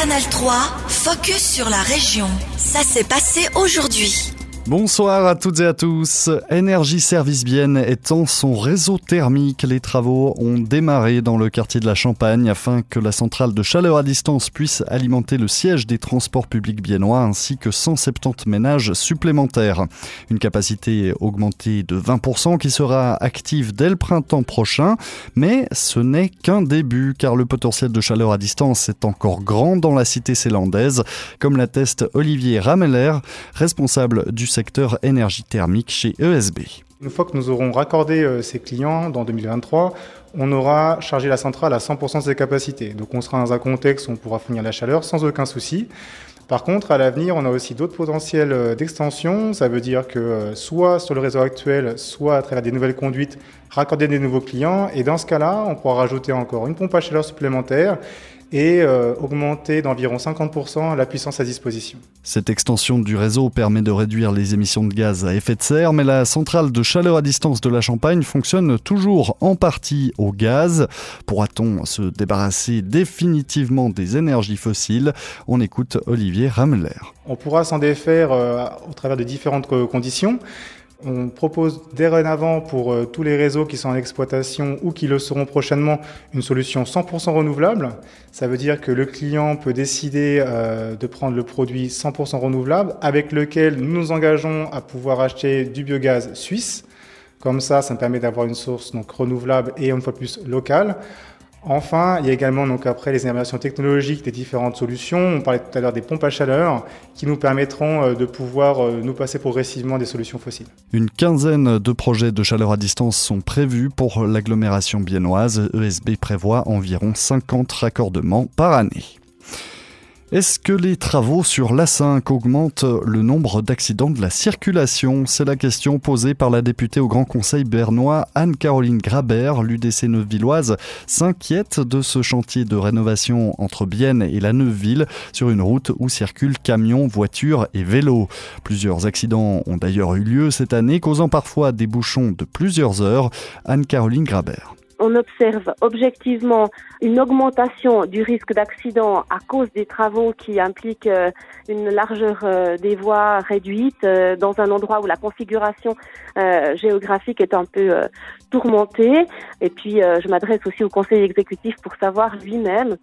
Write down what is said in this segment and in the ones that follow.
Canal 3, focus sur la région. Ça s'est passé aujourd'hui. Bonsoir à toutes et à tous. Énergie Service Bienne étend son réseau thermique. Les travaux ont démarré dans le quartier de la Champagne afin que la centrale de chaleur à distance puisse alimenter le siège des transports publics biennois ainsi que 170 ménages supplémentaires. Une capacité augmentée de 20% qui sera active dès le printemps prochain. Mais ce n'est qu'un début car le potentiel de chaleur à distance est encore grand dans la cité célandaise, comme l'atteste Olivier Rameller, responsable du énergie thermique chez ESB. Une fois que nous aurons raccordé euh, ces clients dans 2023, on aura chargé la centrale à 100% de ses capacités. Donc on sera dans un contexte où on pourra fournir la chaleur sans aucun souci. Par contre, à l'avenir, on a aussi d'autres potentiels euh, d'extension. Ça veut dire que euh, soit sur le réseau actuel, soit à travers des nouvelles conduites, raccorder des nouveaux clients. Et dans ce cas-là, on pourra rajouter encore une pompe à chaleur supplémentaire et euh, augmenter d'environ 50% la puissance à disposition. Cette extension du réseau permet de réduire les émissions de gaz à effet de serre, mais la centrale de chaleur à distance de la Champagne fonctionne toujours en partie au gaz. Pourra-t-on se débarrasser définitivement des énergies fossiles? On écoute Olivier Rameler. On pourra s'en défaire euh, au travers de différentes conditions. On propose dorénavant pour euh, tous les réseaux qui sont en exploitation ou qui le seront prochainement une solution 100% renouvelable. Ça veut dire que le client peut décider euh, de prendre le produit 100% renouvelable avec lequel nous nous engageons à pouvoir acheter du biogaz suisse. Comme ça, ça me permet d'avoir une source donc renouvelable et une fois plus locale. Enfin, il y a également donc après les innovations technologiques des différentes solutions. On parlait tout à l'heure des pompes à chaleur qui nous permettront euh, de pouvoir euh, nous passer progressivement des solutions fossiles. Une quinzaine de projets de chaleur à distance sont prévus pour l'agglomération biennoise. ESB prévoit environ 50 raccordements par année. Est-ce que les travaux sur l'A5 augmentent le nombre d'accidents de la circulation? C'est la question posée par la députée au Grand Conseil bernois Anne-Caroline Grabert. L'UDC Neuvilloise s'inquiète de ce chantier de rénovation entre Bienne et la Neuville sur une route où circulent camions, voitures et vélos. Plusieurs accidents ont d'ailleurs eu lieu cette année, causant parfois des bouchons de plusieurs heures. Anne-Caroline Grabert on observe objectivement une augmentation du risque d'accident à cause des travaux qui impliquent euh, une largeur euh, des voies réduite euh, dans un endroit où la configuration géographique est un peu tourmentée. Et puis, je m'adresse aussi au conseil exécutif pour savoir lui-même,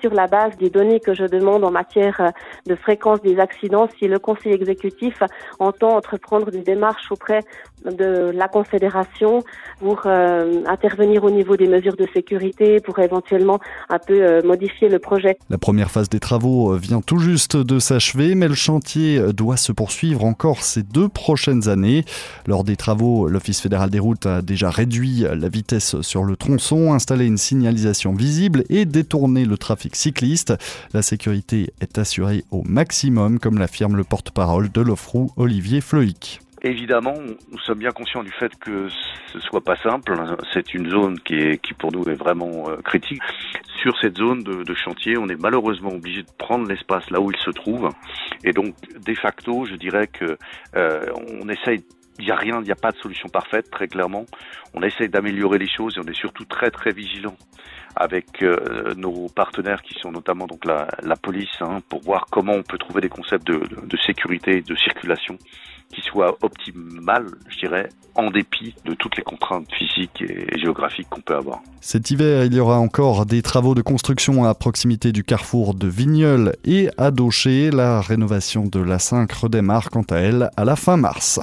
sur la base des données que je demande en matière de fréquence des accidents, si le conseil exécutif entend entreprendre des démarches auprès de la confédération pour intervenir au niveau des mesures de sécurité, pour éventuellement un peu euh, modifier le projet. La première phase des travaux euh, vient tout juste de s'achever, mais le chantier euh, doit se poursuivre encore ces deux prochaines années. Lors des travaux, l'Office fédéral des routes a déjà réduit la vitesse sur le tronçon, installé une signalisation visible et détourné le trafic cycliste. La sécurité est assurée au maximum, comme l'affirme le porte-parole de l'Ofrou, Olivier Floïc. Évidemment, nous sommes bien conscients du fait que ce soit pas simple. C'est une zone qui est, qui pour nous est vraiment euh, critique. Sur cette zone de, de, chantier, on est malheureusement obligé de prendre l'espace là où il se trouve. Et donc, de facto, je dirais que euh, on essaye il n'y a rien, il n'y a pas de solution parfaite, très clairement. On essaye d'améliorer les choses et on est surtout très très vigilant avec euh, nos partenaires qui sont notamment donc la, police hein, pour voir comment on peut trouver des concepts de, sécurité et de circulation qui soient optimales, je dirais, en dépit de toutes les contraintes physiques et géographiques qu'on peut avoir. Cet hiver, il y aura encore des travaux de construction à proximité du carrefour de Vigneul et à Daucher. La rénovation de la 5 redémarre quant à elle à la fin mars.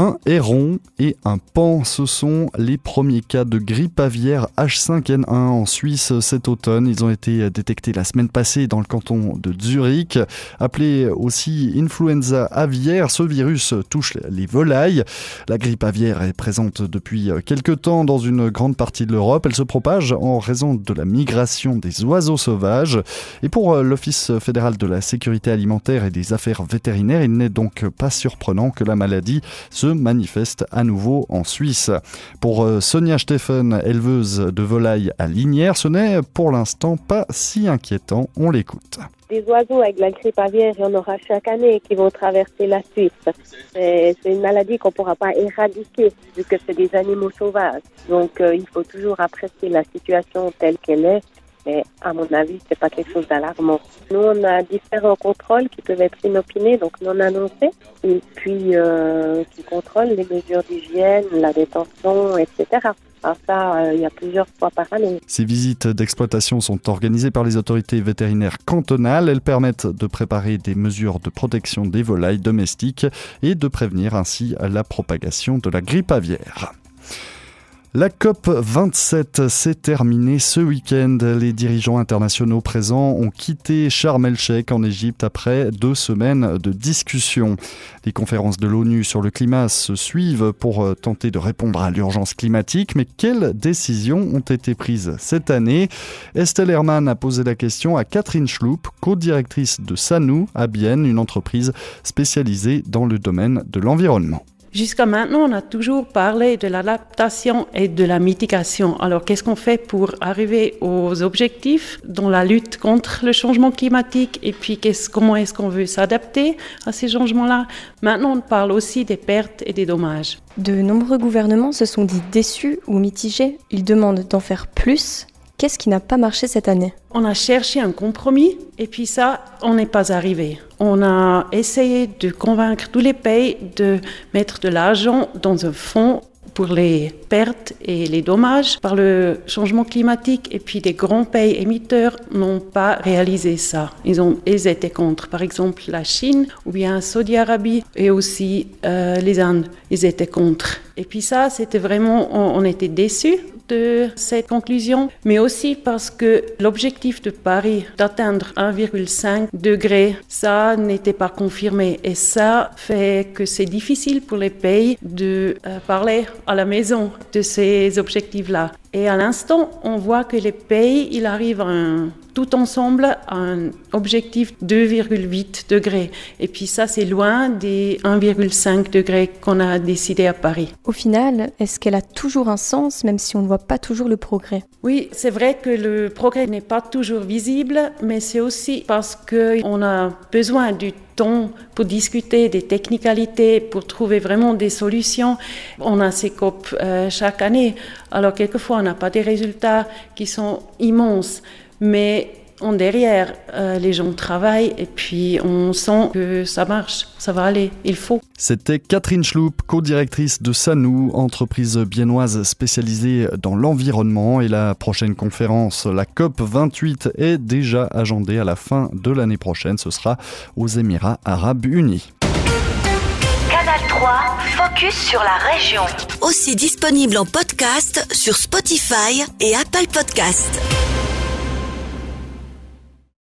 Un héron et un pan, ce sont les premiers cas de grippe aviaire H5N1 en Suisse cet automne. Ils ont été détectés la semaine passée dans le canton de Zurich. Appelé aussi influenza aviaire, ce virus touche les volailles. La grippe aviaire est présente depuis quelques temps dans une grande partie de l'Europe. Elle se propage en raison de la migration des oiseaux sauvages. Et pour l'Office fédéral de la sécurité alimentaire et des affaires vétérinaires, il n'est donc pas surprenant que la maladie se manifeste à nouveau en Suisse. Pour euh, Sonia Steffen, éleveuse de volailles à Linière, ce n'est pour l'instant pas si inquiétant. On l'écoute. Des oiseaux avec la grippe aviaire, il y en aura chaque année qui vont traverser la Suisse. C'est une maladie qu'on ne pourra pas éradiquer vu que c'est des animaux sauvages. Donc euh, il faut toujours apprécier la situation telle qu'elle est Mais à mon avis, c'est pas quelque chose d'alarmant. Nous, on a différents contrôles qui peuvent être inopinés, donc non annoncés, et puis euh, qui contrôlent les mesures d'hygiène, la détention, etc. Alors ça, euh, il y a plusieurs fois par année. Ces visites d'exploitation sont organisées par les autorités vétérinaires cantonales. Elles permettent de préparer des mesures de protection des volailles domestiques et de prévenir ainsi la propagation de la grippe aviaire. La COP 27 s'est terminée ce week-end. Les dirigeants internationaux présents ont quitté Sharm el-Sheikh en Égypte après deux semaines de discussions. Les conférences de l'ONU sur le climat se suivent pour euh, tenter de répondre à l'urgence climatique. Mais quelles décisions ont été prises cette année? Estelle Herman a posé la question à Catherine Schloup, co-directrice de Sanou à Bienne, une entreprise spécialisée dans le domaine de l'environnement. Jusqu'à maintenant, on a toujours parlé de l'adaptation et de la mitigation. Alors, qu'est-ce qu'on fait pour arriver aux objectifs dans la lutte contre le changement climatique et puis comment est-ce qu'on veut s'adapter à ces changements-là? Maintenant, on parle aussi des pertes et des dommages. De nombreux gouvernements se sont dit déçus ou mitigés. Ils demandent d'en faire plus Qu'est-ce qui n'a pas marché cette année? On a cherché un compromis et puis ça, on n'est pas arrivé. On a essayé de convaincre tous les pays de mettre de l'argent dans un fonds pour les pertes et les dommages par le changement climatique. Et puis des grands pays émetteurs n'ont pas réalisé ça. Ils, ont, ils étaient contre. Par exemple, la Chine ou bien Saudi Arabie et aussi euh, les Indes, ils étaient contre. Et puis ça, c'était vraiment, on, on était déçus de cette conclusion, mais aussi parce que l'objectif de Paris d'atteindre 1,5 degré, ça n'était pas confirmé. Et ça fait que c'est difficile pour les pays de euh, parler à la maison de ces objectifs-là. Et à l'instant, on voit que les pays, ils arrivent tout ensemble à un objectif 2,8 degrés. Et puis ça, c'est loin des 1,5 degrés qu'on a décidé à Paris. Au final, est-ce qu'elle a toujours un sens, même si on ne voit pas toujours le progrès? Oui, c'est vrai que le progrès n'est pas toujours visible, mais c'est aussi parce qu'on a besoin du pour discuter des technicalités, pour trouver vraiment des solutions. On a ces COP euh, chaque année. Alors quelquefois, on n'a pas des résultats qui sont immenses, mais en derrière, euh, les gens travaillent et puis on sent que ça marche, ça va aller, il faut. C'était Catherine Schloup, co-directrice de Sanou, entreprise biennoise spécialisée dans l'environnement. Et la prochaine conférence, la COP 28, est déjà agendée à la fin de l'année prochaine. Ce sera aux Émirats arabes unis. Canal 3, focus sur la région. Aussi disponible en podcast sur Spotify et Apple Podcast.